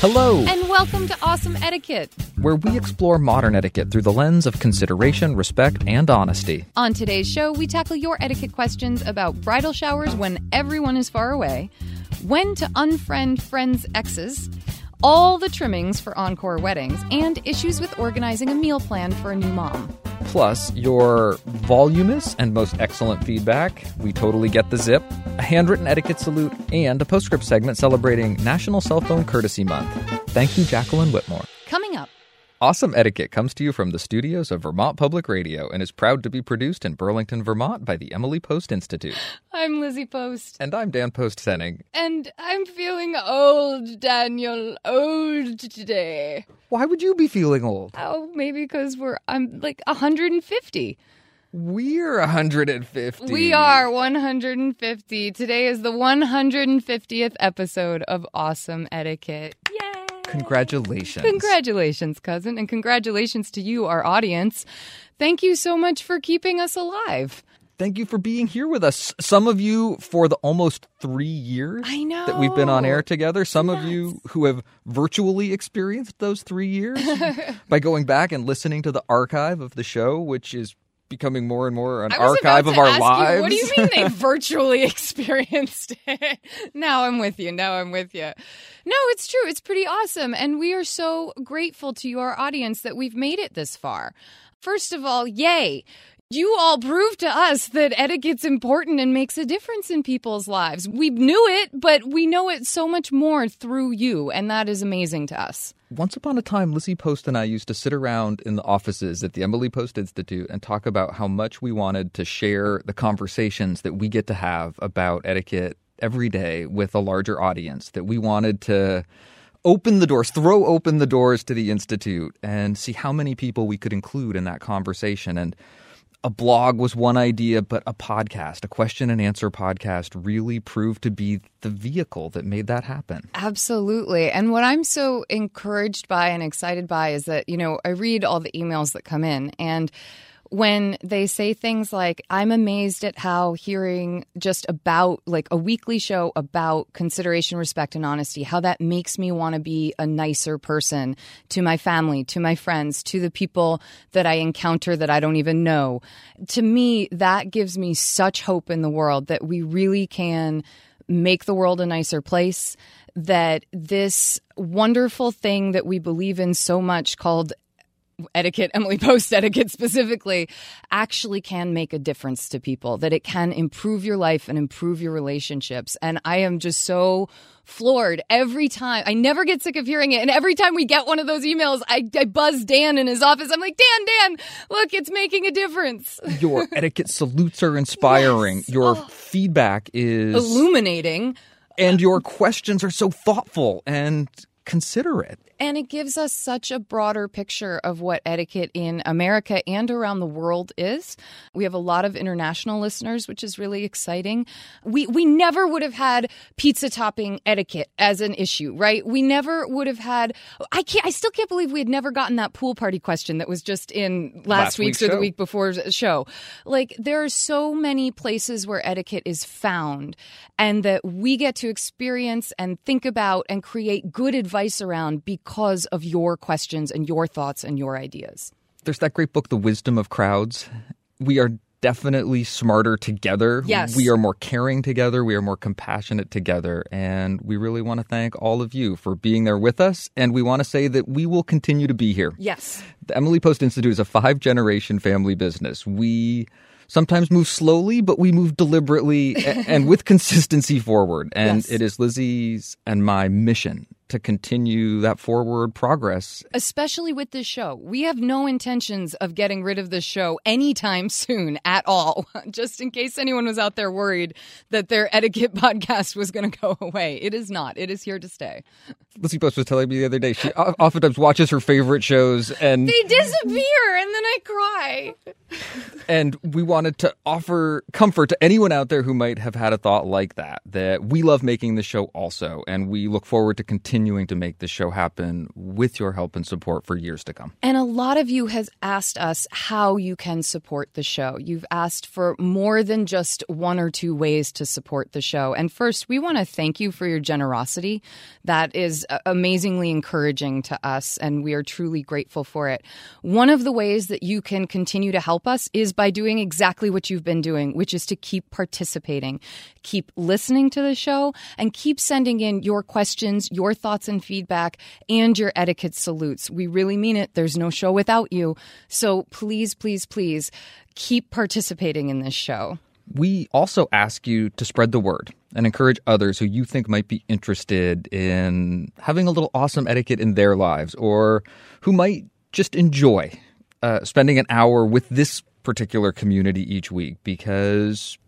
Hello, And welcome to Awesome Etiquette. where we explore modern etiquette through the lens of consideration, respect, and honesty. On today's show, we tackle your etiquette questions about bridal showers when everyone is far away, when to unfriend friends' exes, all the trimmings for encore weddings, and issues with organizing a meal plan for a new mom. Plus, your voluminous and most excellent feedback. We totally get the zip. A handwritten etiquette salute and a postscript segment celebrating National Cell Phone Courtesy Month. Thank you, Jacqueline Whitmore. Coming up, Awesome Etiquette comes to you from the studios of Vermont Public Radio and is proud to be produced in Burlington, Vermont by the Emily Post Institute. I'm Lizzie Post. And I'm Dan Post Senning. And I'm feeling old, Daniel. Old today. Why would you be feeling old? Oh, maybe because we're I'm like 150. We're 150. We are 150. Today is the 150th episode of Awesome Etiquette. Congratulations. Congratulations, cousin, and congratulations to you, our audience. Thank you so much for keeping us alive. Thank you for being here with us. Some of you for the almost three years I know. that we've been on air together. Some of you who have virtually experienced those three years by going back and listening to the archive of the show, which is becoming more and more an archive of our lives. You, what do you mean they virtually experienced it? now I'm with you. Now I'm with you. No, it's true. It's pretty awesome. And we are so grateful to you, our audience, that we've made it this far. First of all, yay. You all prove to us that etiquette's important and makes a difference in people's lives. We knew it, but we know it so much more through you, and that is amazing to us. Once upon a time, Lizzie Post and I used to sit around in the offices at the Emily Post Institute and talk about how much we wanted to share the conversations that we get to have about etiquette every day with a larger audience, that we wanted to open the doors, throw open the doors to the Institute and see how many people we could include in that conversation. And a blog was one idea, but a podcast, a question and answer podcast, really proved to be the vehicle that made that happen. Absolutely. And what I'm so encouraged by and excited by is that, you know, I read all the emails that come in and when they say things like, I'm amazed at how hearing just about like a weekly show about consideration, respect, and honesty, how that makes me want to be a nicer person to my family, to my friends, to the people that I encounter that I don't even know. To me, that gives me such hope in the world that we really can make the world a nicer place. That this wonderful thing that we believe in so much called etiquette, Emily Post etiquette specifically, actually can make a difference to people, that it can improve your life and improve your relationships. And I am just so floored every time. I never get sick of hearing it. And every time we get one of those emails, I, I buzz Dan in his office. I'm like, Dan, Dan, look, it's making a difference. Your etiquette salutes are inspiring. Yes. Your Oh. feedback is Illuminating. and your questions are so thoughtful and considerate. And it gives us such a broader picture of what etiquette in America and around the world is. We have a lot of international listeners, which is really exciting. We we never would have had pizza topping etiquette as an issue, right? We never would have had I can't I still can't believe we had never gotten that pool party question that was just in last, Last week's week's or the week before's show. Like there are so many places where etiquette is found and that we get to experience and think about and create good advice around because of your questions and your thoughts and your ideas. There's that great book, The Wisdom of Crowds. We are definitely smarter together. Yes. We are more caring together. We are more compassionate together. And we really want to thank all of you for being there with us. And we want to say that we will continue to be here. Yes. The Emily Post Institute is a five generation family business. We sometimes move slowly, but we move deliberately and, and with consistency forward. And Yes. it is Lizzie's and my mission to continue that forward progress. Especially with this show. We have no intentions of getting rid of this show anytime soon at all. Just in case anyone was out there worried that their etiquette podcast was going to go away. It is not. It is here to stay. Lizzie Post was telling me the other day she oftentimes watches her favorite shows and They disappear and then I cry. and we wanted to offer comfort to anyone out there who might have had a thought like that that we love making the show also and we look forward to continuing to make the show happen with your help and support for years to come. And a lot of you has asked us how you can support the show. You've asked for more than just one or two ways to support the show. And first, we want to thank you for your generosity. That is uh, amazingly encouraging to us, and we are truly grateful for it. One of the ways that you can continue to help us is by doing exactly what you've been doing, which is to keep participating, keep listening to the show, and keep sending in your questions, your thoughts and feedback, and your etiquette salutes. We really mean it. There's no show without you. So please, please, please keep participating in this show. We also ask you to spread the word and encourage others who you think might be interested in having a little awesome etiquette in their lives or who might just enjoy uh, spending an hour with this particular community each week because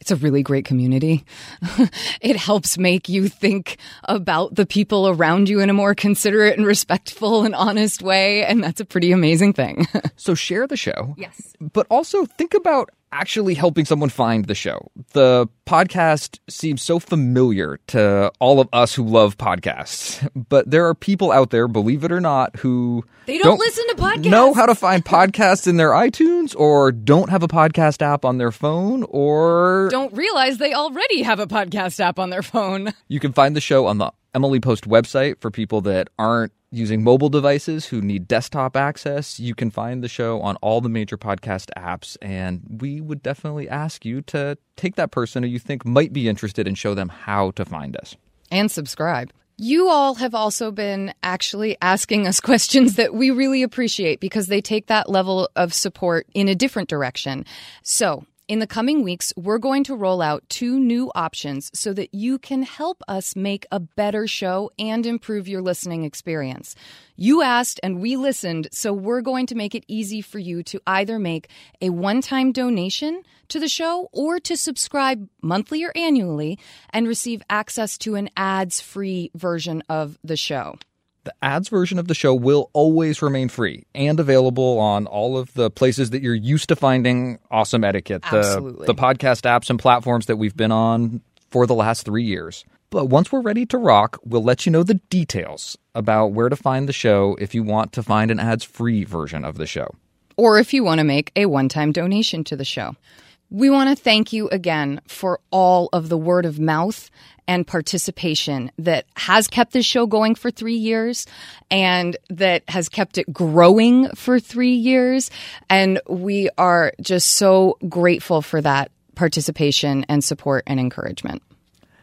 It's a really great community. it helps make you think about the people around you in a more considerate and respectful and honest way. And that's a pretty amazing thing. so share the show. Yes. But also think about actually helping someone find the show. The podcast seems so familiar to all of us who love podcasts, but there are people out there, believe it or not, who They don't listen to podcasts. Know how to find podcasts in their iTunes or don't have a podcast app on their phone or Don't realize they already have a podcast app on their phone. you can find the show on the Emily Post website for people that aren't using mobile devices who need desktop access. You can find the show on all the major podcast apps. And we would definitely ask you to take that person who you think might be interested and show them how to find us. and subscribe. You all have also been actually asking us questions that we really appreciate because they take that level of support in a different direction. So, in the coming weeks, we're going to roll out two new options so that you can help us make a better show and improve your listening experience. You asked and we listened, so we're going to make it easy for you to either make a one time donation to the show or to subscribe monthly or annually and receive access to an ads free version of the show. The ads version of the show will always remain free and available on all of the places that you're used to finding awesome etiquette. The, Absolutely. the podcast apps and platforms that we've been on for the last three years. But once we're ready to rock, we'll let you know the details about where to find the show if you want to find an ads free version of the show. or if you want to make a one time donation to the show. We want to thank you again for all of the word of mouth and participation that has kept this show going for three years and that has kept it growing for three years. And we are just so grateful for that participation and support and encouragement.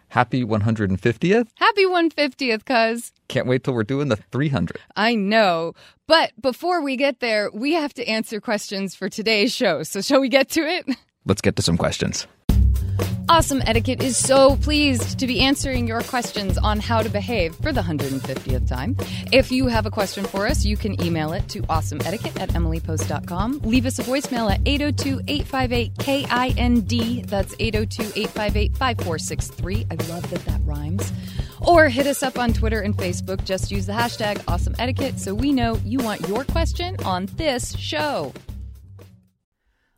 Happy 150th. Happy 150th, cuz. Can't wait till we're doing the 300. I know. But before we get there, we have to answer questions for today's show. So, shall we get to it? Let's get to some questions. Awesome Etiquette is so pleased to be answering your questions on how to behave for the 150th time. If you have a question for us, you can email it to awesomeetiquette at emilypost.com. Leave us a voicemail at 802 858 KIND. That's 802 858 5463. I love that that rhymes. Or hit us up on Twitter and Facebook. Just use the hashtag awesome etiquette so we know you want your question on this show.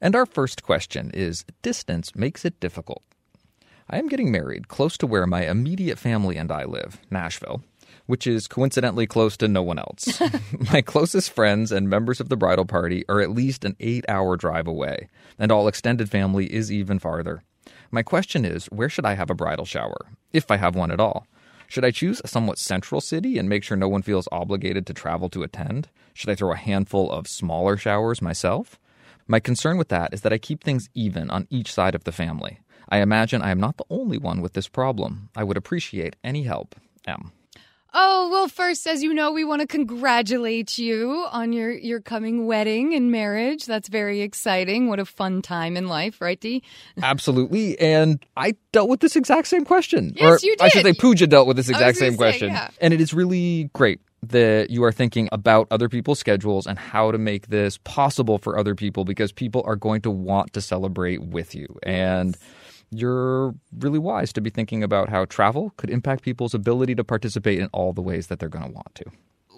And our first question is Distance makes it difficult. I am getting married close to where my immediate family and I live, Nashville, which is coincidentally close to no one else. my closest friends and members of the bridal party are at least an eight hour drive away, and all extended family is even farther. My question is where should I have a bridal shower, if I have one at all? Should I choose a somewhat central city and make sure no one feels obligated to travel to attend? Should I throw a handful of smaller showers myself? My concern with that is that I keep things even on each side of the family. I imagine I am not the only one with this problem. I would appreciate any help. M. Oh, well, first, as you know, we want to congratulate you on your, your coming wedding and marriage. That's very exciting. What a fun time in life, right, Dee? Absolutely. And I dealt with this exact same question. Yes, or you did. I should say. Pooja dealt with this exact same say, question. yeah. And it is really great that you are thinking about other people's schedules and how to make this possible for other people because people are going to want to celebrate with you. And you're really wise to be thinking about how travel could impact people's ability to participate in all the ways that they're going to want to.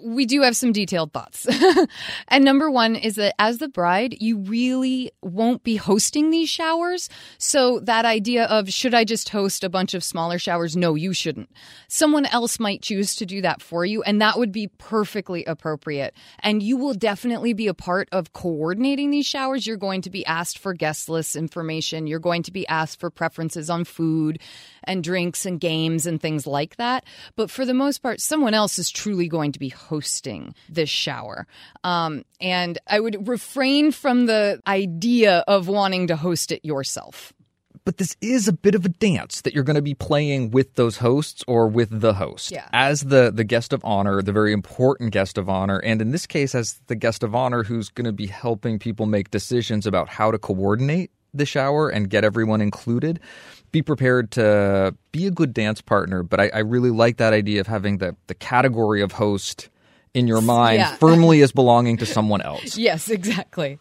We do have some detailed thoughts. and number one is that as the bride, you really won't be hosting these showers. So that idea of should I just host a bunch of smaller showers? No, you shouldn't. Someone else might choose to do that for you, and that would be perfectly appropriate. And you will definitely be a part of coordinating these showers. You're going to be asked for guest list information. You're going to be asked for preferences on food and drinks and games and things like that. But for the most part, someone else is truly going to be hosting this shower. Um, and I would refrain from the idea of wanting to host it yourself. but this is a bit of a dance that you're going to be playing with those hosts or with the host Yeah. as the the guest of honor the very important guest of honor and in this case as the guest of honor who's going to be helping people make decisions about how to coordinate the shower and get everyone included be prepared to be a good dance partner but i, I really like that idea of having the the category of host in your mind Yeah. firmly as belonging to someone else Yes, exactly.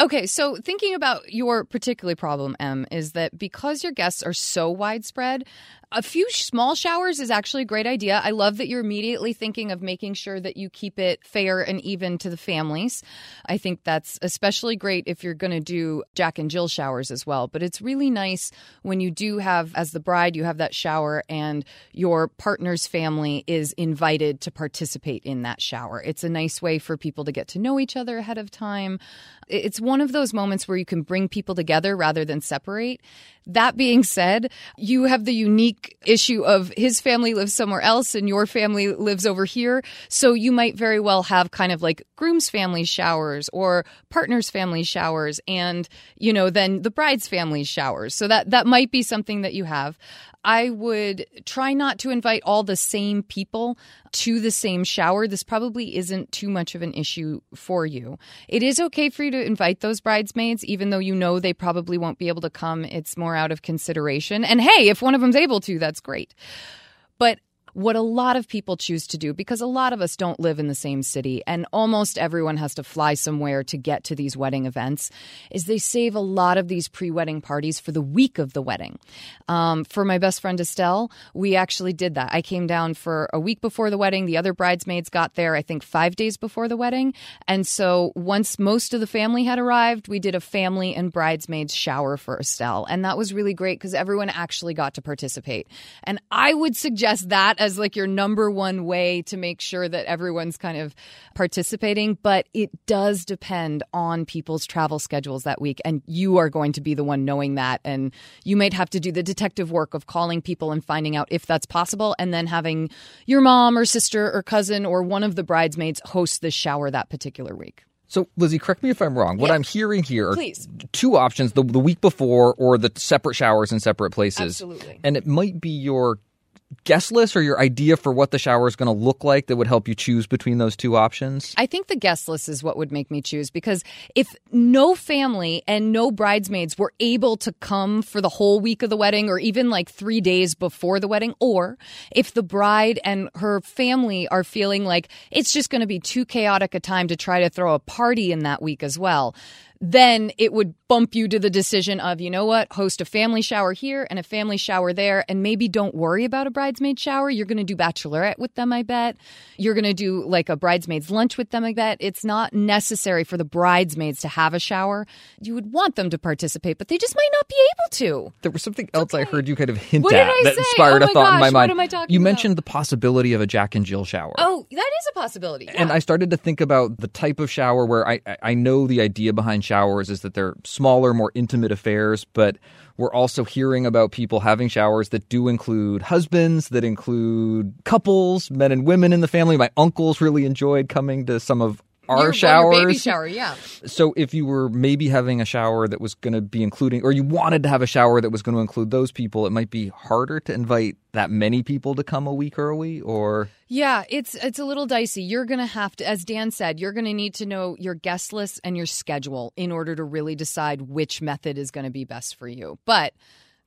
Okay, so thinking about your particular problem, M, is that because your guests are so widespread, a few small showers is actually a great idea. I love that you're immediately thinking of making sure that you keep it fair and even to the families. I think that's especially great if you're going to do Jack and Jill showers as well. But it's really nice when you do have, as the bride, you have that shower and your partner's family is invited to participate in that shower. It's a nice way for people to get to know each other ahead of time. It's one of those moments where you can bring people together rather than separate. That being said, you have the unique issue of his family lives somewhere else and your family lives over here. So you might very well have kind of like groom's family showers or partner's family showers and, you know, then the bride's family showers. So that, that might be something that you have. I would try not to invite all the same people to the same shower. This probably isn't too much of an issue for you. It is okay for you to invite those bridesmaids, even though you know they probably won't be able to come. It's more out of consideration. And hey, if one of them's able to, that's great. What a lot of people choose to do, because a lot of us don't live in the same city and almost everyone has to fly somewhere to get to these wedding events, is they save a lot of these pre wedding parties for the week of the wedding. Um, for my best friend Estelle, we actually did that. I came down for a week before the wedding. The other bridesmaids got there, I think, five days before the wedding. And so once most of the family had arrived, we did a family and bridesmaids shower for Estelle. And that was really great because everyone actually got to participate. And I would suggest that as like your number one way to make sure that everyone's kind of participating. But it does depend on people's travel schedules that week. And you are going to be the one knowing that. And you might have to do the detective work of calling people and finding out if that's possible. And then having your mom or sister or cousin or one of the bridesmaids host the shower that particular week. So, Lizzie, correct me if I'm wrong. What. I'm hearing here are Please. two options the, the week before or the separate showers in separate places. Absolutely. And it might be your guest list or your idea for what the shower is going to look like that would help you choose between those two options. I think the guest list is what would make me choose because if no family and no bridesmaids were able to come for the whole week of the wedding or even like three days before the wedding, or if the bride and her family are feeling like it's just going to be too chaotic a time to try to throw a party in that week as well. Then it would bump you to the decision of, you know what, host a family shower here and a family shower there, and maybe don't worry about a bridesmaid shower. You're going to do bachelorette with them, I bet. You're going to do like a bridesmaid's lunch with them, I bet. It's not necessary for the bridesmaids to have a shower. You would want them to participate, but they just might not be able to. There was something else I heard you kind of hint What at that say? inspired Oh a my thought in gosh, my what mind. am I talking you about? mentioned the possibility of a Jack and Jill shower. Oh, that is a possibility. And. I started to think about the type of shower where I I- I know the idea behind showers is that they're smaller, more intimate affairs, but we're also hearing about people having showers that do include husbands, that include couples, men and women in the family. My uncles really enjoyed coming to some of our Your- well, your showers. baby shower, yeah. So if you were maybe having a shower that was going to be including, or you wanted to have a shower that was going to include those people, it might be harder to invite that many people to come a week early, or Yeah, it's it's a little dicey. You're going to have to as Dan said, you're going to need to know your guest list and your schedule in order to really decide which method is going to be best for you. But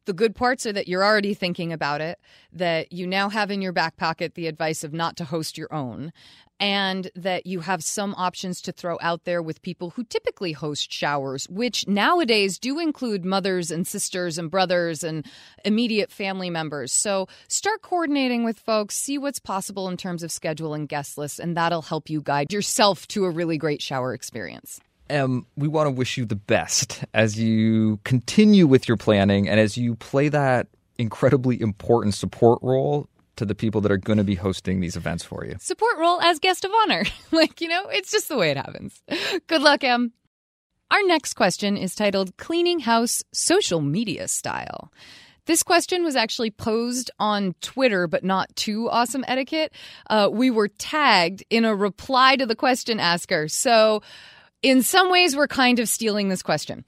the good parts are that you're already thinking about it, that you now have in your back pocket the advice of not to host your own, and that you have some options to throw out there with people who typically host showers, which nowadays do include mothers and sisters and brothers and immediate family members. So start coordinating with folks, see what's possible in terms of schedule and guest lists, and that'll help you guide yourself to a really great shower experience. Em, we want to wish you the best as you continue with your planning and as you play that incredibly important support role to the people that are going to be hosting these events for you. Support role as guest of honor. like, you know, it's just the way it happens. Good luck, Em. Our next question is titled Cleaning House Social Media Style. This question was actually posed on Twitter, but not to Awesome Etiquette. Uh, we were tagged in a reply to the question asker. So, in some ways, we're kind of stealing this question.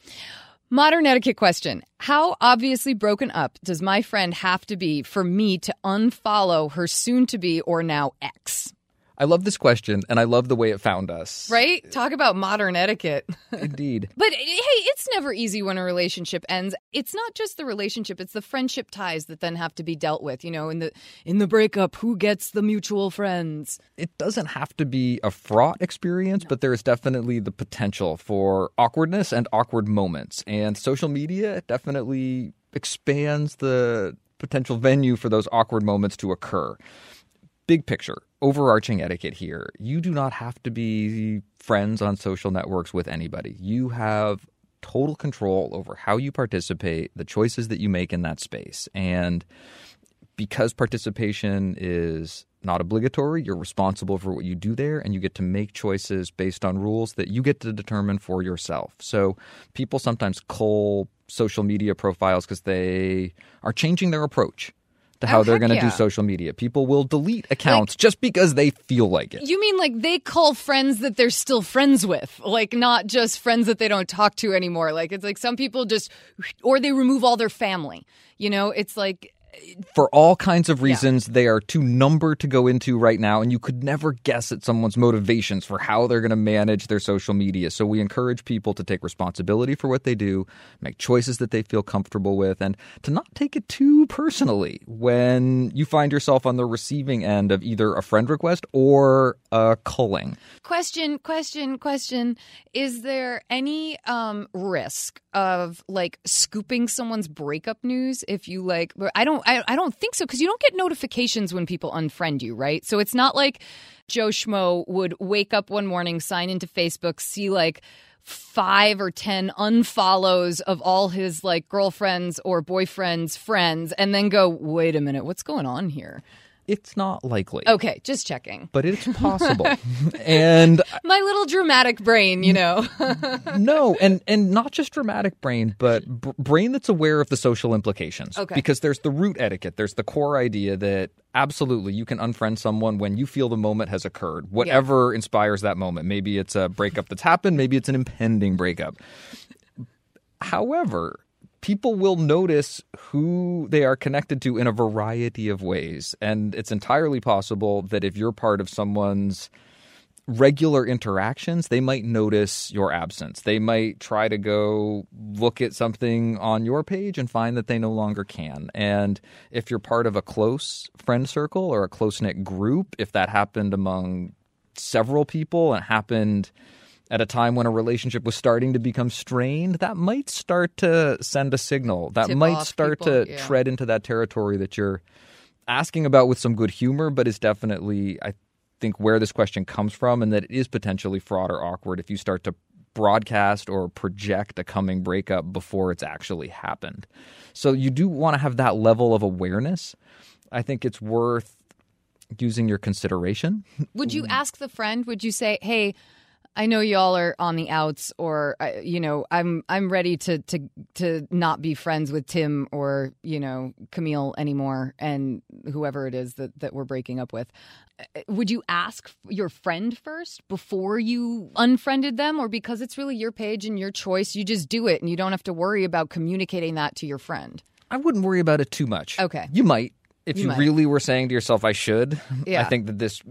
Modern etiquette question How obviously broken up does my friend have to be for me to unfollow her soon to be or now ex? I love this question and I love the way it found us. Right? Talk about modern etiquette. Indeed. But eh, hey, it's never easy when a relationship ends. It's not just the relationship, it's the friendship ties that then have to be dealt with. You know, in the in the breakup, who gets the mutual friends? It doesn't have to be a fraught experience, but there is definitely the potential for awkwardness and awkward moments. And social media definitely expands the potential venue for those awkward moments to occur. Big picture, overarching etiquette here. You do not have to be friends on social networks with anybody. You have total control over how you participate, the choices that you make in that space. And because participation is not obligatory, you're responsible for what you do there, and you get to make choices based on rules that you get to determine for yourself. So people sometimes cull social media profiles because they are changing their approach to how Oh, they're going to yeah. do social media. People will delete accounts just because they feel like it. You mean like they call friends that they're still friends with, like not just friends that they don't talk to anymore. Like it's like some people just, or they remove all their family. You know, it's like for all kinds of reasons. They are too number to go into right now, and you could never guess at someone's motivations for how they're going to manage their social media. So we encourage people to take responsibility for what they do, make choices that they feel comfortable with, and to not take it too personally when you find yourself on the receiving end of either a friend request or a culling. Question, question, question. Is there any um, risk of like scooping someone's breakup news if you like? I don't. I, I don't think so because you don't get notifications when people unfriend you, right? So it's not like Joe Schmo would wake up one morning, sign into Facebook, see like five or ten unfollows of all his like girlfriends or boyfriends' friends, and then go, wait a minute, what's going on here? It's not likely. Okay, just checking. But it's possible. and my little dramatic brain, you know. no, and and not just dramatic brain, but b- brain that's aware of the social implications. Okay. Because there's the root etiquette. There's the core idea that absolutely you can unfriend someone when you feel the moment has occurred. Whatever yeah. inspires that moment. Maybe it's a breakup that's happened, maybe it's an impending breakup. However, people will notice who they are connected to in a variety of ways. And it's entirely possible that if you're part of someone's regular interactions, they might notice your absence. They might try to go look at something on your page and find that they no longer can. And if you're part of a close friend circle or a close knit group, if that happened among several people and happened at a time when a relationship was starting to become strained, that might start to send a signal. That Tip might start people, to yeah. tread into that territory that you're asking about with some good humor, but is definitely, I think, where this question comes from, and that it is potentially fraught or awkward if you start to broadcast or project a coming breakup before it's actually happened. So you do want to have that level of awareness. I think it's worth using your consideration. Would you mm. ask the friend? Would you say, "Hey, I know y'all are on the outs, or uh, you know, I'm I'm ready to to to not be friends with Tim or you know Camille anymore, and whoever it is that that we're breaking up with. Uh, would you ask your friend first before you unfriended them, or because it's really your page and your choice, you just do it and you don't have to worry about communicating that to your friend? I wouldn't worry about it too much. Okay. You might if You you, really were saying to yourself, I should, Yeah. I think that this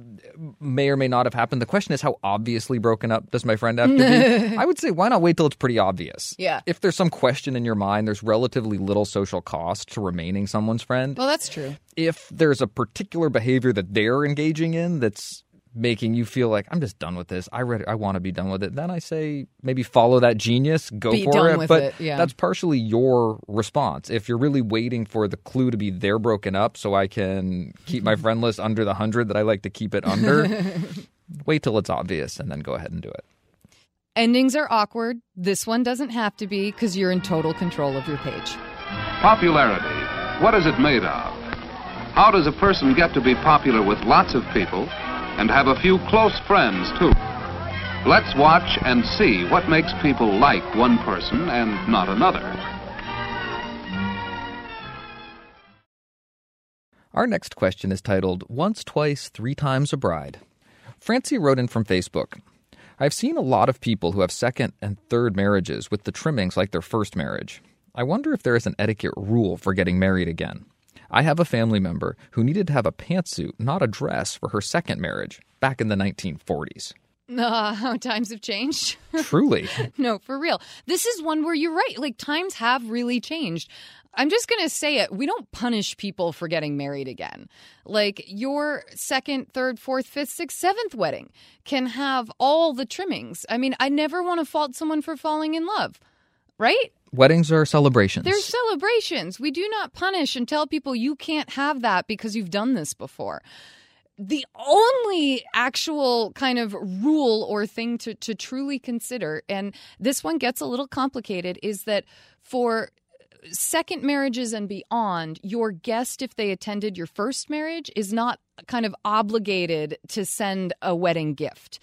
may or may not have happened. The question is, how obviously broken up does my friend have to be? I would say, why not wait till it's pretty obvious? Yeah. If there's some question in your mind, there's relatively little social cost to remaining someone's friend. Well, that's true. if there's a particular behavior that they're engaging in that's making you feel like I'm just done with this. I read I want to be done with it. Then I say maybe follow that genius, go Be for done it. with but it, yeah. that's partially your response. If you're really waiting for the clue to be they're broken up so I can keep my friend list under the 100 that I like to keep it under, wait till it's obvious and then go ahead and do it. Endings are awkward. This one doesn't have to be because you're in total control of your page. Popularity. What is it made of? How does a person get to be popular with lots of people and have a few close friends, too? Let's watch and see what makes people like one person and not another. Our next question is titled Once, Twice, Three Times a Bride. Francie wrote in from Facebook I've seen a lot of people who have second and third marriages with the trimmings like their first marriage. I wonder if there is an etiquette rule for getting married again. I have a family member who needed to have a pantsuit, not a dress, for her second marriage back in the 1940s. Uh, how times have changed. Truly. no, for real. This is one where you're right. Like times have really changed. I'm just going to say it. We don't punish people for getting married again. Like your second, third, fourth, fifth, sixth, seventh wedding can have all the trimmings. I mean, I never want to fault someone for falling in love, right? Weddings are celebrations. They're celebrations. We do not punish and tell people you can't have that because you've done this before. The only actual kind of rule or thing to, to truly consider, and this one gets a little complicated, is that for second marriages and beyond, your guest, if they attended your first marriage, is not kind of obligated to send a wedding gift.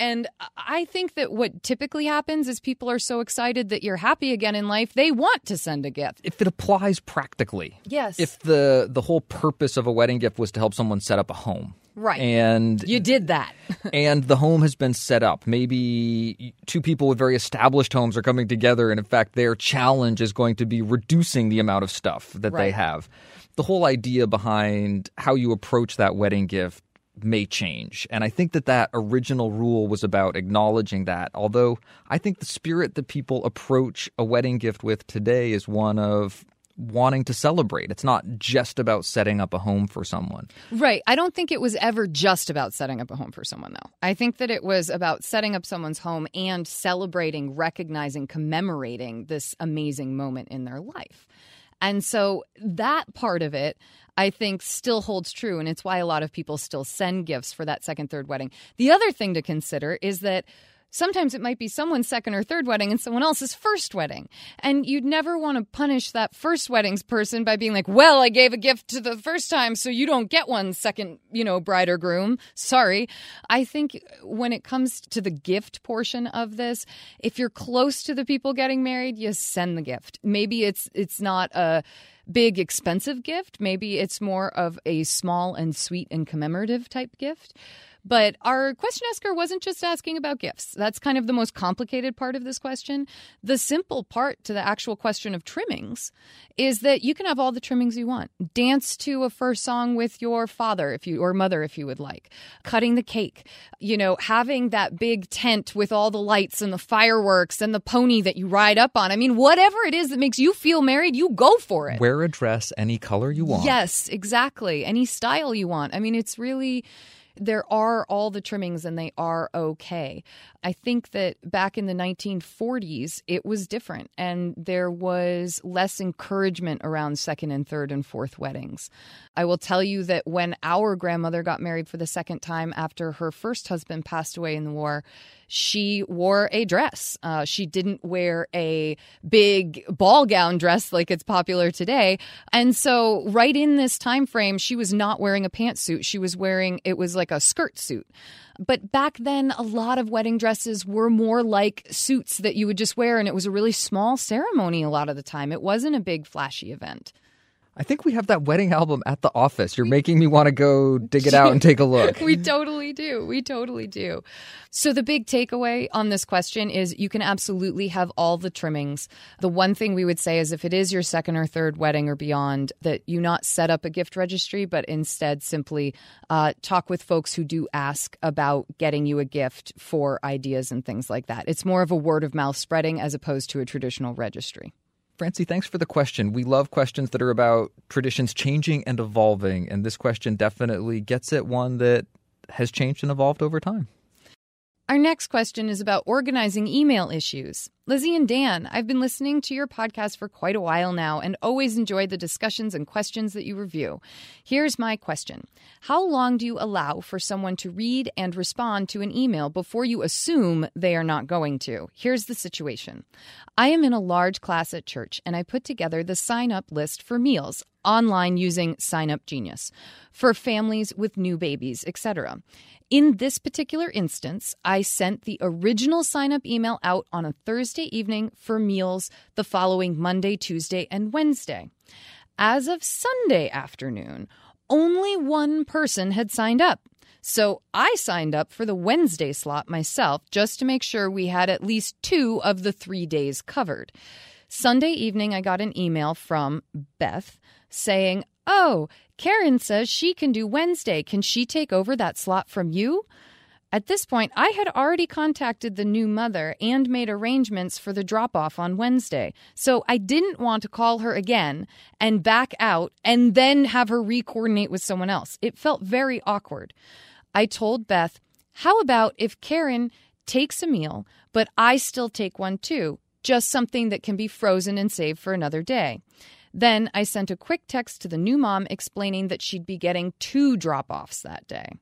And I think that what typically happens is people are so excited that you're happy again in life, they want to send a gift. if it applies practically. Yes. If the the whole purpose of a wedding gift was to help someone set up a home. Right. And You did that. and the home has been set up. Maybe two people with very established homes are coming together, and in fact, their challenge is going to be reducing the amount of stuff that they have. the whole idea behind how you approach that wedding gift may change. And I think that that original rule was about acknowledging that. Although I think the spirit that people approach a wedding gift with today is one of wanting to celebrate. It's not just about setting up a home for someone. Right. I don't think it was ever just about setting up a home for someone, though. I think that it was about setting up someone's home and celebrating, recognizing, commemorating this amazing moment in their life. And so that part of it, I think, still holds true. And it's why a lot of people still send gifts for that second, third wedding. The other thing to consider is that sometimes it might be someone's second or third wedding and someone else's first wedding. And you'd never want to punish that first weddings person by being like, well, I gave a gift to the first time, so you don't get one second, you know, bride or groom. Sorry. I think when it comes to the gift portion of this, if you're close to the people getting married, you send the gift. Maybe it's it's not a big expensive gift. Maybe it's more of a small and sweet and commemorative type gift. But our question asker wasn't just asking about gifts. That's kind of the most complicated part of this question. The simple part to the actual question of trimmings is that you can have all the trimmings you want. Dance to a first song with your father if you or mother if you would like. Cutting the cake. You know, having that big tent with all the lights and the fireworks and the pony that you ride up on. I mean, whatever it is that makes you feel married, you go for it. Wear a dress any color you want. Yes, exactly. Any style you want. I mean, it's really there are all the trimmings and they are okay. I think that back in the 1940s, it was different and there was less encouragement around second and third and fourth weddings. I will tell you that when our grandmother got married for the second time after her first husband passed away in the war, she wore a dress. Uh, she didn't wear a big ball gown dress like it's popular today. And so, right in this time frame, she was not wearing a pantsuit. She was wearing it was like a skirt suit. But back then, a lot of wedding dresses were more like suits that you would just wear, and it was a really small ceremony a lot of the time. It wasn't a big, flashy event. I think we have that wedding album at the office. You're making me want to go dig it out and take a look. we totally do. We totally do. So, the big takeaway on this question is you can absolutely have all the trimmings. The one thing we would say is if it is your second or third wedding or beyond, that you not set up a gift registry, but instead simply uh, talk with folks who do ask about getting you a gift for ideas and things like that. It's more of a word of mouth spreading as opposed to a traditional registry. Francie, thanks for the question. We love questions that are about traditions changing and evolving, and this question definitely gets at one that has changed and evolved over time. Our next question is about organizing email issues. Lizzie and Dan, I've been listening to your podcast for quite a while now and always enjoyed the discussions and questions that you review. Here's my question How long do you allow for someone to read and respond to an email before you assume they are not going to? Here's the situation I am in a large class at church and I put together the sign up list for meals online using Sign Up Genius for families with new babies, etc. In this particular instance, I sent the original sign up email out on a Thursday evening for meals the following Monday, Tuesday, and Wednesday. As of Sunday afternoon, only one person had signed up. So I signed up for the Wednesday slot myself just to make sure we had at least two of the three days covered. Sunday evening, I got an email from Beth saying, Oh, Karen says she can do Wednesday. Can she take over that slot from you? At this point, I had already contacted the new mother and made arrangements for the drop off on Wednesday. So I didn't want to call her again and back out and then have her re coordinate with someone else. It felt very awkward. I told Beth, How about if Karen takes a meal, but I still take one too? Just something that can be frozen and saved for another day. Then I sent a quick text to the new mom explaining that she'd be getting two drop offs that day.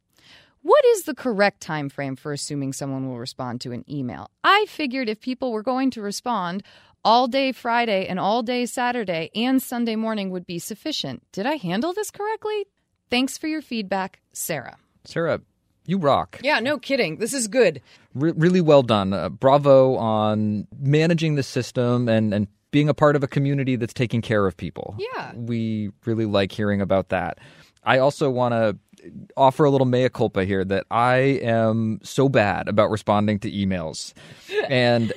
What is the correct time frame for assuming someone will respond to an email? I figured if people were going to respond, all day Friday and all day Saturday and Sunday morning would be sufficient. Did I handle this correctly? Thanks for your feedback, Sarah. Sarah, you rock. Yeah, no kidding. This is good. Re- really well done. Uh, bravo on managing the system and, and being a part of a community that's taking care of people. Yeah. We really like hearing about that. I also want to offer a little mea culpa here that I am so bad about responding to emails. And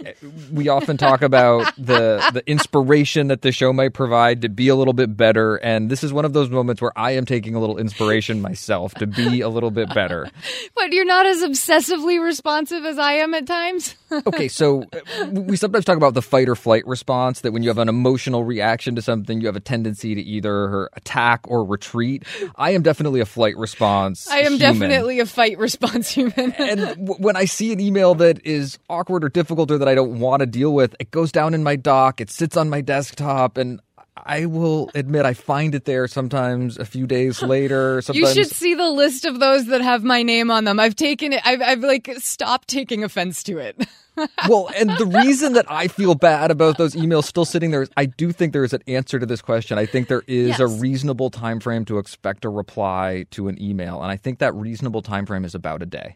we often talk about the the inspiration that the show might provide to be a little bit better. And this is one of those moments where I am taking a little inspiration myself to be a little bit better. But you're not as obsessively responsive as I am at times. okay, so uh, we sometimes talk about the fight or flight response that when you have an emotional reaction to something, you have a tendency to either attack or retreat. I am definitely a flight response. I am human. definitely a fight response human. and w- when I see an email that is awkward or difficult or that I don't want to deal with, it goes down in my dock, it sits on my desktop, and I will admit I find it there sometimes a few days later. Sometimes You should see the list of those that have my name on them. I've taken it. I've, I've like stopped taking offense to it. well, and the reason that I feel bad about those emails still sitting there is I do think there is an answer to this question. I think there is a reasonable time frame to expect a reply to an email, and I think that reasonable time frame is about a day.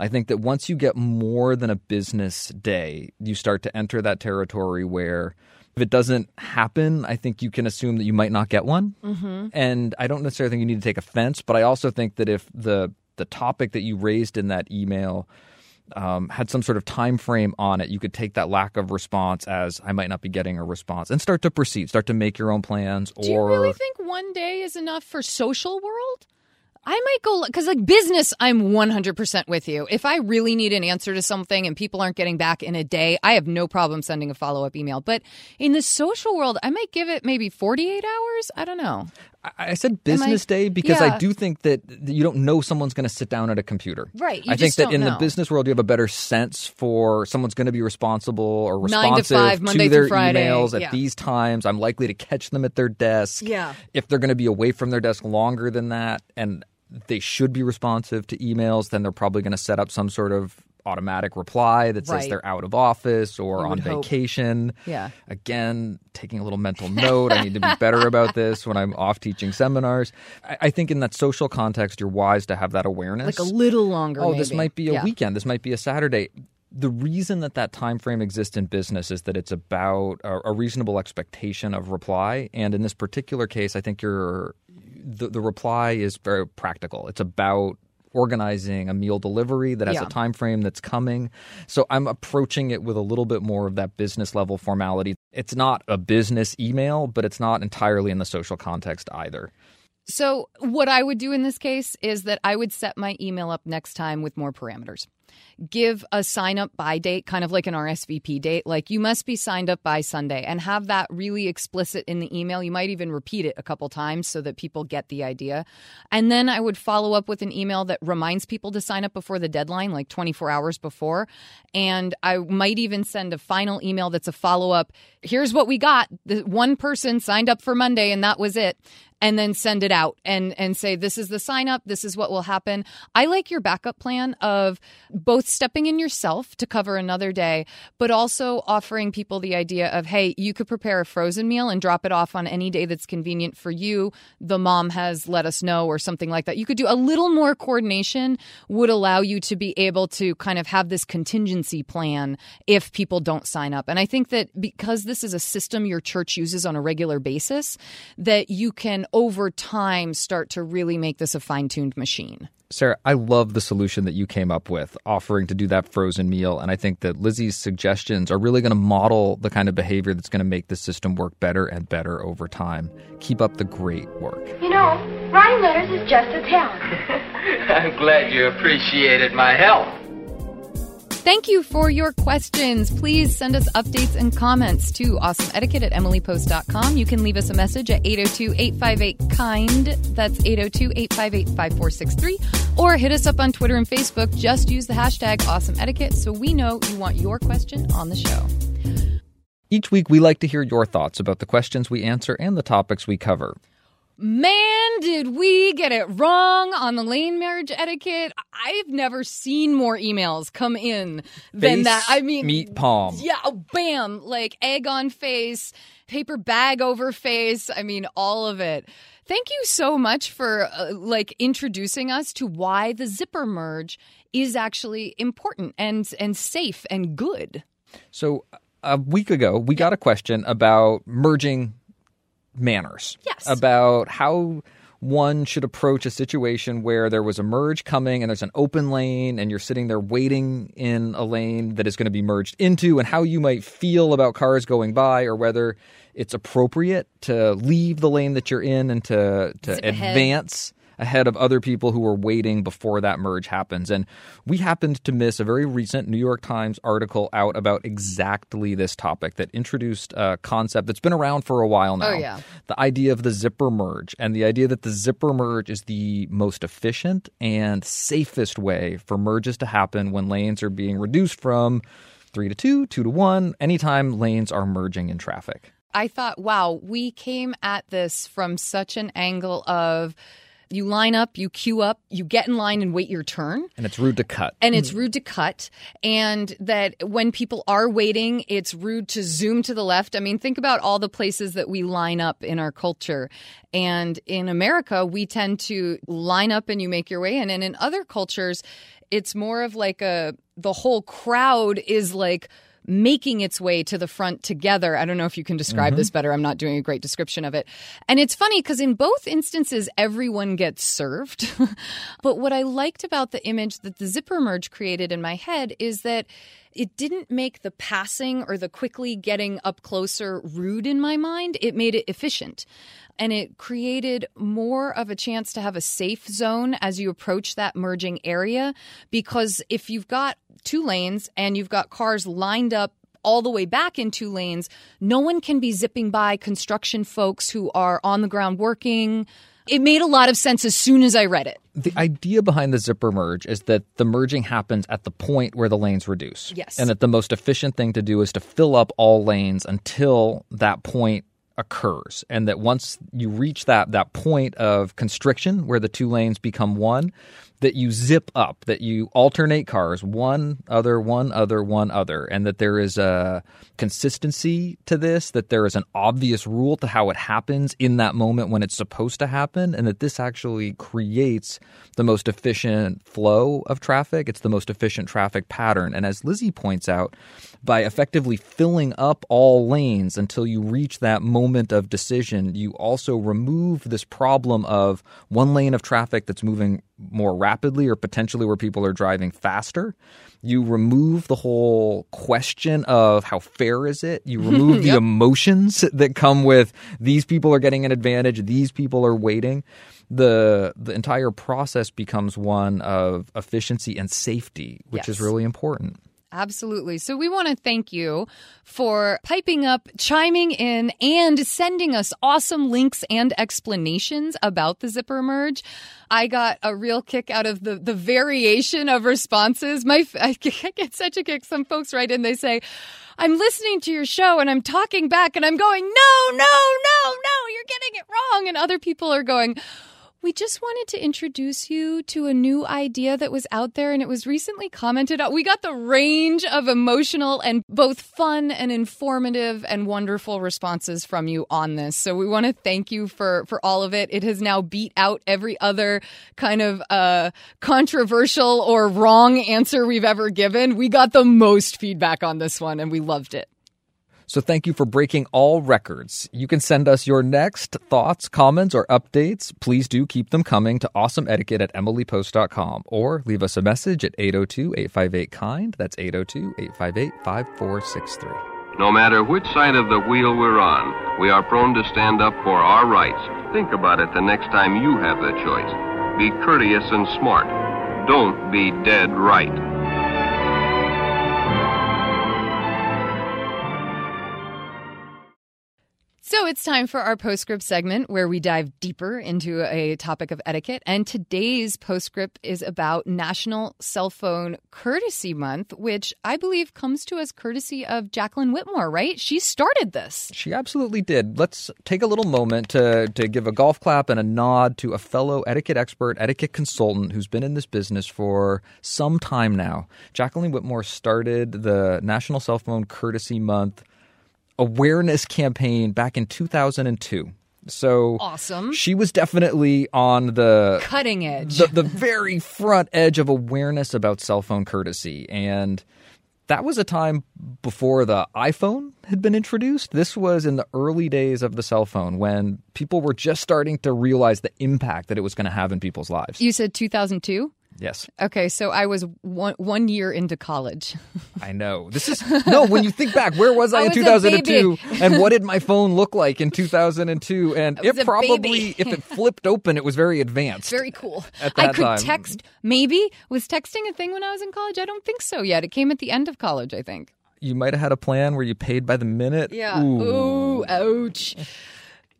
I think that once you get more than a business day, you start to enter that territory where if it doesn't happen, I think you can assume that you might not get one. Mm-hmm. And I don't necessarily think you need to take offense, but I also think that if the the topic that you raised in that email um, had some sort of time frame on it, you could take that lack of response as I might not be getting a response and start to proceed, start to make your own plans. Do you or really think one day is enough for social world? I might go because like business, I'm 100% with you. If I really need an answer to something and people aren't getting back in a day, I have no problem sending a follow up email. But in the social world, I might give it maybe 48 hours. I don't know. I I said business day because Yeah. I do think that you don't know someone's going to sit down at a computer. Right, I think that in the business world, you have a better sense for someone's going to be responsible or Nine to five, Monday their Friday, emails at yeah. these times. I'm likely to catch them at their desk. Yeah. If they're going to be away from their desk longer than that, and they should be responsive to emails, then they're probably going to set up some sort of automatic reply that says Right. they're out of office or on hope. vacation. Yeah. Again, taking a little mental note. I need to be better about this when I'm off teaching seminars. I, I think in that social context, you're wise to have that awareness. Like a little longer. oh, this might be a Yeah. weekend. This might be a Saturday. The reason that that time frame exists in business is that it's about a, a reasonable expectation of reply. And in this particular case, I think you're the, the reply is very practical. It's about organizing a meal delivery that has Yeah. a time frame that's coming. So I'm approaching it with a little bit more of that business level formality. It's not a business email, but it's not entirely in the social context either. So, what I would do in this case is that I would set my email up next time with more parameters. Give a sign up by date, kind of like an RSVP date. Like you must be signed up by Sunday and have that really explicit in the email. You might even repeat it a couple times so that people get the idea. And then I would follow up with an email that reminds people to sign up before the deadline, like 24 hours before. And I might even send a final email that's a follow up. Here's what we got. The one person signed up for Monday and that was it and then send it out and and say this is the sign up. This is what will happen. I like your backup plan of both stepping in yourself to cover another day but also offering people the idea of hey you could prepare a frozen meal and drop it off on any day that's convenient for you. The mom has let us know or something like that. You could do a little more coordination would allow you to be able to kind of have this contingency plan if people don't sign up. And i think that because this is a system your church uses on a regular basis that you can over time start to really make this a fine-tuned machine Sarah, I love the solution that you came up with, offering to do that frozen meal. And I think that Lizzie's suggestions are really going to model the kind of behavior that's going to make the system work better and better over time. Keep up the great work. You know, writing letters is just a talent. I'm glad you appreciated my help. Thank you for your questions. Please send us updates and comments to awesomeetiquette at emilypost.com. You can leave us a message at 802 858 KIND. That's 802 858 5463. Or hit us up on Twitter and Facebook. Just use the hashtag awesomeetiquette so we know you want your question on the show. Each week, we like to hear your thoughts about the questions we answer and the topics we cover. Man, did we get it wrong on the lane marriage etiquette? I've never seen more emails come in than Face, that. I mean, meat palm. Yeah, oh, bam, like egg on face, paper bag over face. I mean, all of it. Thank you so much for uh, like introducing us to why the zipper merge is actually important and and safe and good. So, a week ago, we got a question about merging manners. Yes. About how one should approach a situation where there was a merge coming and there's an open lane and you're sitting there waiting in a lane that is going to be merged into, and how you might feel about cars going by, or whether it's appropriate to leave the lane that you're in and to, to Zip advance ahead of other people who were waiting before that merge happens. And we happened to miss a very recent New York Times article out about exactly this topic that introduced a concept that's been around for a while oh, now. Oh, yeah. The idea of the zipper merge and the idea that the zipper merge is the most efficient and safest way for merges to happen when lanes are being reduced from three to two, two to one, anytime lanes are merging in traffic. I thought, wow, we came at this from such an angle of you line up, you queue up, you get in line and wait your turn. And it's rude to cut. And it's rude to cut. And that when people are waiting, it's rude to zoom to the left. I mean, think about all the places that we line up in our culture. And in America, we tend to line up and you make your way in. And in other cultures, it's more of like a, the whole crowd is like, making its way to the front together. I don't know if you can describe this mm-hmm. better. I'm not doing a great description of it. And it's funny because in both instances, everyone gets served. but what I liked about the image that the zipper merge created in my head is that it didn't make the passing or the quickly getting up closer rude in my mind. It made it efficient. And it created more of a chance to have a safe zone as you approach that merging area. Because if you've got two lanes and you've got cars lined up all the way back in two lanes, no one can be zipping by construction folks who are on the ground working. It made a lot of sense as soon as I read it. The idea behind the zipper merge is that the merging happens at the point where the lanes reduce. Yes. And that the most efficient thing to do is to fill up all lanes until that point occurs. And that once you reach that that point of constriction where the two lanes become one, that you zip up, that you alternate cars, one other, one other, one other, and that there is a consistency to this, that there is an obvious rule to how it happens in that moment when it's supposed to happen, and that this actually creates the most efficient flow of traffic. It's the most efficient traffic pattern. And as Lizzie points out, by effectively filling up all lanes until you reach that moment of decision, you also remove this problem of one lane of traffic that's moving more rapidly or potentially where people are driving faster. You remove the whole question of how fair is it. You remove the emotions that come with these people are getting an advantage, these people are waiting. The the entire process becomes one of efficiency and safety, which is really important. Absolutely. So we want to thank you for piping up, chiming in, and sending us awesome links and explanations about the zipper merge. I got a real kick out of the the variation of responses. My I get such a kick. Some folks write in, they say, "I'm listening to your show and I'm talking back and I'm going, no, no, no, no, you're getting it wrong," and other people are going. We just wanted to introduce you to a new idea that was out there and it was recently commented on. We got the range of emotional and both fun and informative and wonderful responses from you on this. So we want to thank you for for all of it. It has now beat out every other kind of uh controversial or wrong answer we've ever given. We got the most feedback on this one and we loved it. So thank you for breaking all records. You can send us your next thoughts, comments, or updates. Please do keep them coming to awesomeetiquette at emilypost.com or leave us a message at 802-858-KIND. That's 802-858-5463. No matter which side of the wheel we're on, we are prone to stand up for our rights. Think about it the next time you have the choice. Be courteous and smart. Don't be dead right. So it's time for our postscript segment where we dive deeper into a topic of etiquette. And today's postscript is about National Cell Phone Courtesy Month, which I believe comes to us courtesy of Jacqueline Whitmore, right? She started this. She absolutely did. Let's take a little moment to, to give a golf clap and a nod to a fellow etiquette expert, etiquette consultant who's been in this business for some time now. Jacqueline Whitmore started the National Cell Phone Courtesy Month awareness campaign back in 2002. So Awesome. She was definitely on the Cutting edge. the, the very front edge of awareness about cell phone courtesy and that was a time before the iPhone had been introduced. This was in the early days of the cell phone when people were just starting to realize the impact that it was going to have in people's lives. You said 2002? Yes. Okay, so I was one one year into college. I know. This is no. When you think back, where was I, I in was 2002, and what did my phone look like in 2002? And it probably, if it flipped open, it was very advanced. Very cool. At I could time. text. Maybe was texting a thing when I was in college? I don't think so yet. It came at the end of college, I think. You might have had a plan where you paid by the minute. Yeah. Ooh. Ooh, ouch.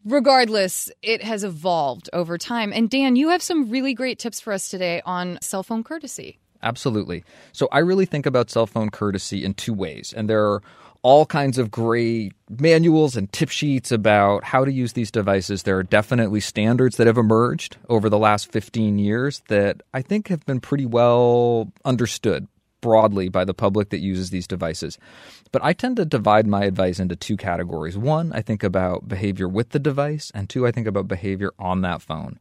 Regardless, it has evolved over time. And Dan, you have some really great tips for us today on cell phone courtesy. Absolutely. So I really think about cell phone courtesy in two ways. And there are all kinds of great manuals and tip sheets about how to use these devices. There are definitely standards that have emerged over the last 15 years that I think have been pretty well understood broadly by the public that uses these devices. But I tend to divide my advice into two categories. One, I think about behavior with the device, and two, I think about behavior on that phone.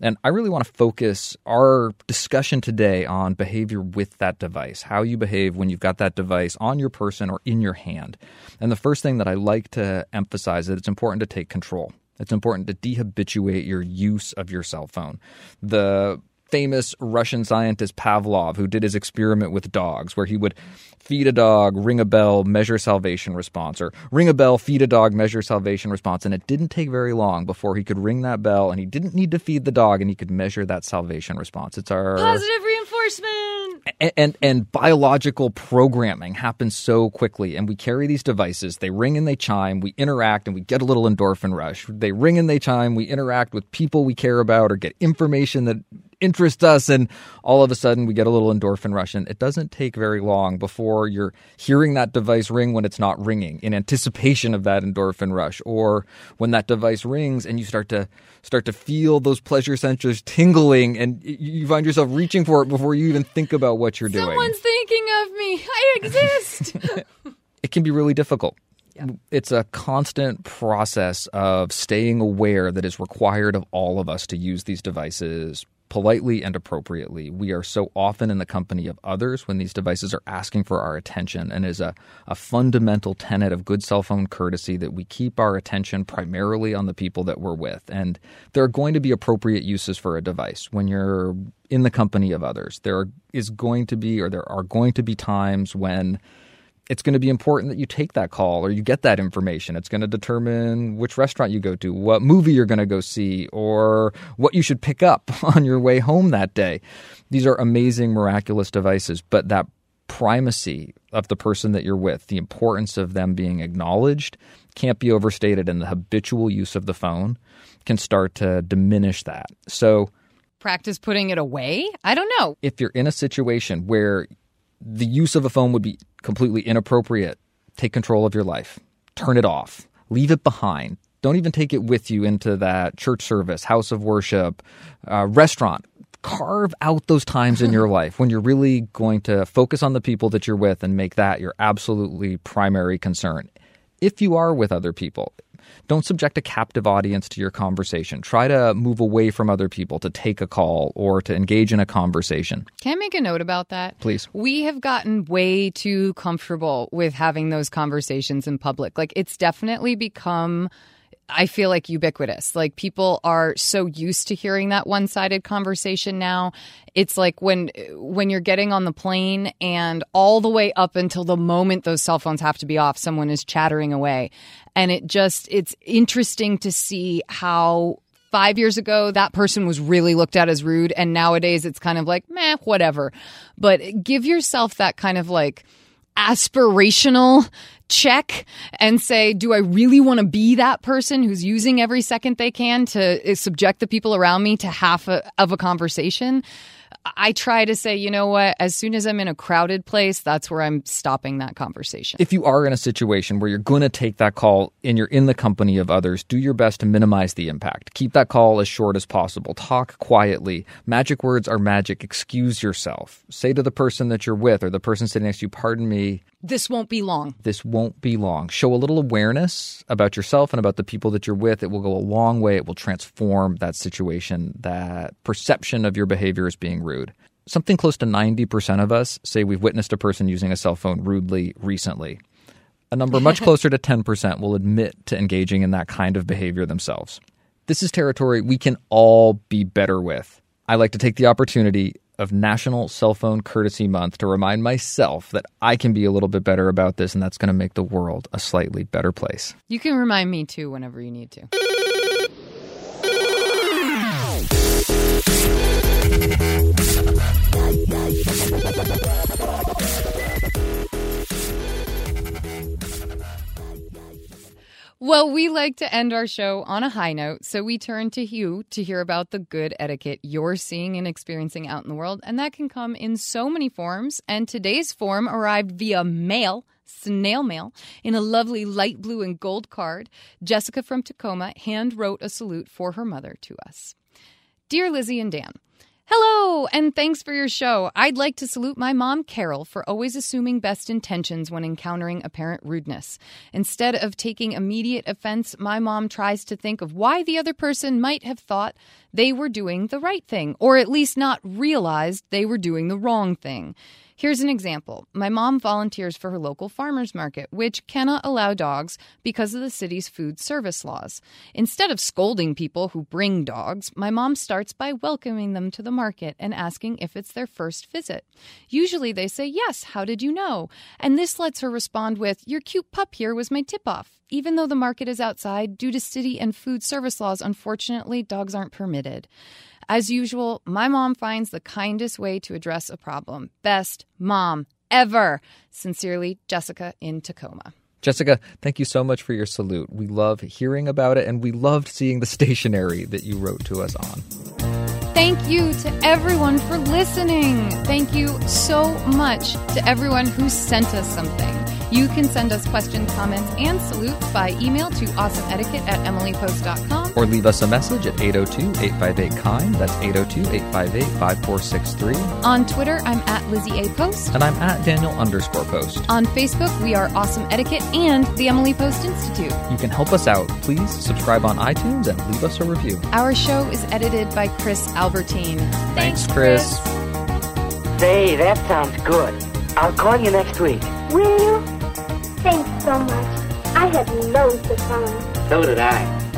And I really want to focus our discussion today on behavior with that device, how you behave when you've got that device on your person or in your hand. And the first thing that I like to emphasize is that it's important to take control. It's important to dehabituate your use of your cell phone. The famous Russian scientist Pavlov, who did his experiment with dogs, where he would feed a dog, ring a bell, measure salivation response, or ring a bell, feed a dog, measure salivation response. And it didn't take very long before he could ring that bell and he didn't need to feed the dog and he could measure that salivation response. It's our Positive reinforcement. and, and and biological programming happens so quickly and we carry these devices they ring and they chime we interact and we get a little endorphin rush they ring and they chime we interact with people we care about or get information that interests us and all of a sudden we get a little endorphin rush and it doesn't take very long before you're hearing that device ring when it's not ringing in anticipation of that endorphin rush or when that device rings and you start to start to feel those pleasure centers tingling and you find yourself reaching for it before you even think about what you're doing Someone's thinking of me. I exist. it can be really difficult. It's a constant process of staying aware that is required of all of us to use these devices politely and appropriately. We are so often in the company of others when these devices are asking for our attention, and is a, a fundamental tenet of good cell phone courtesy that we keep our attention primarily on the people that we're with. And there are going to be appropriate uses for a device when you're in the company of others. There is going to be, or there are going to be times when it's going to be important that you take that call or you get that information. It's going to determine which restaurant you go to, what movie you're going to go see, or what you should pick up on your way home that day. These are amazing, miraculous devices, but that primacy of the person that you're with, the importance of them being acknowledged, can't be overstated, and the habitual use of the phone can start to diminish that. So, Practice putting it away? I don't know. if you're in a situation where the use of a phone would be completely inappropriate, take control of your life. Turn it off. Leave it behind. Don't even take it with you into that church service, house of worship, uh, restaurant. Carve out those times in your life when you're really going to focus on the people that you're with and make that your absolutely primary concern. If you are with other people, don't subject a captive audience to your conversation. Try to move away from other people to take a call or to engage in a conversation. Can I make a note about that? Please. We have gotten way too comfortable with having those conversations in public. Like, it's definitely become. I feel like ubiquitous. Like people are so used to hearing that one-sided conversation now. It's like when when you're getting on the plane and all the way up until the moment those cell phones have to be off, someone is chattering away. And it just it's interesting to see how five years ago that person was really looked at as rude and nowadays it's kind of like meh whatever but give yourself that kind of like aspirational check and say do i really want to be that person who's using every second they can to uh, subject the people around me to half a, of a conversation i try to say you know what as soon as i'm in a crowded place that's where i'm stopping that conversation if you are in a situation where you're going to take that call and you're in the company of others, do your best to minimize the impact. Keep that call as short as possible. Talk quietly. Magic words are magic. Excuse yourself. Say to the person that you're with or the person sitting next to you, pardon me, this won't be long this won't be long. Show a little awareness about yourself and about the people that you're with. It will go a long way. It will transform that situation, that perception of your behavior as being rude. something close to 90% of us say we've witnessed a person using a cell phone rudely recently. A number much closer to 10% will admit to engaging in that kind of behavior themselves. This is territory we can all be better with. I like to take the opportunity of National Cell Phone Courtesy Month to remind myself that I can be a little bit better about this, and that's going to make the world a slightly better place. You can remind me too whenever you need to. Well, we like to end our show on a high note, so we turn to you to hear about the good etiquette you're seeing and experiencing out in the world. And that can come in so many forms. And today's form arrived via mail, snail mail, in a lovely light blue and gold card. Jessica from Tacoma hand wrote a salute for her mother to us. Dear Lizzie and Dan, Hello, and thanks for your show. I'd like to salute my mom, Carol, for always assuming best intentions when encountering apparent rudeness. Instead of taking immediate offense, my mom tries to think of why the other person might have thought they were doing the right thing, or at least not realized they were doing the wrong thing. Here's an example. My mom volunteers for her local farmers market, which cannot allow dogs because of the city's food service laws. Instead of scolding people who bring dogs, my mom starts by welcoming them to the market and asking if it's their first visit. Usually they say, Yes, how did you know? And this lets her respond with, Your cute pup here was my tip off. Even though the market is outside, due to city and food service laws, unfortunately, dogs aren't permitted. As usual, my mom finds the kindest way to address a problem. Best mom ever. Sincerely, Jessica in Tacoma. Jessica, thank you so much for your salute. We love hearing about it and we loved seeing the stationery that you wrote to us on. Thank you to everyone for listening. Thank you so much to everyone who sent us something. You can send us questions, comments, and salutes by email to awesomeetiquette at emilypost.com. Or leave us a message at 802-858-KIND. That's 802-858-5463. On Twitter, I'm at Lizzie A. Post. And I'm at Daniel underscore Post. On Facebook, we are Awesome Etiquette and the Emily Post Institute. You can help us out. Please subscribe on iTunes and leave us a review. Our show is edited by Chris Albertine. Thanks, Chris. Say, that sounds good. I'll call you next week. Will you? Thanks so much. I had loads of fun. So did I.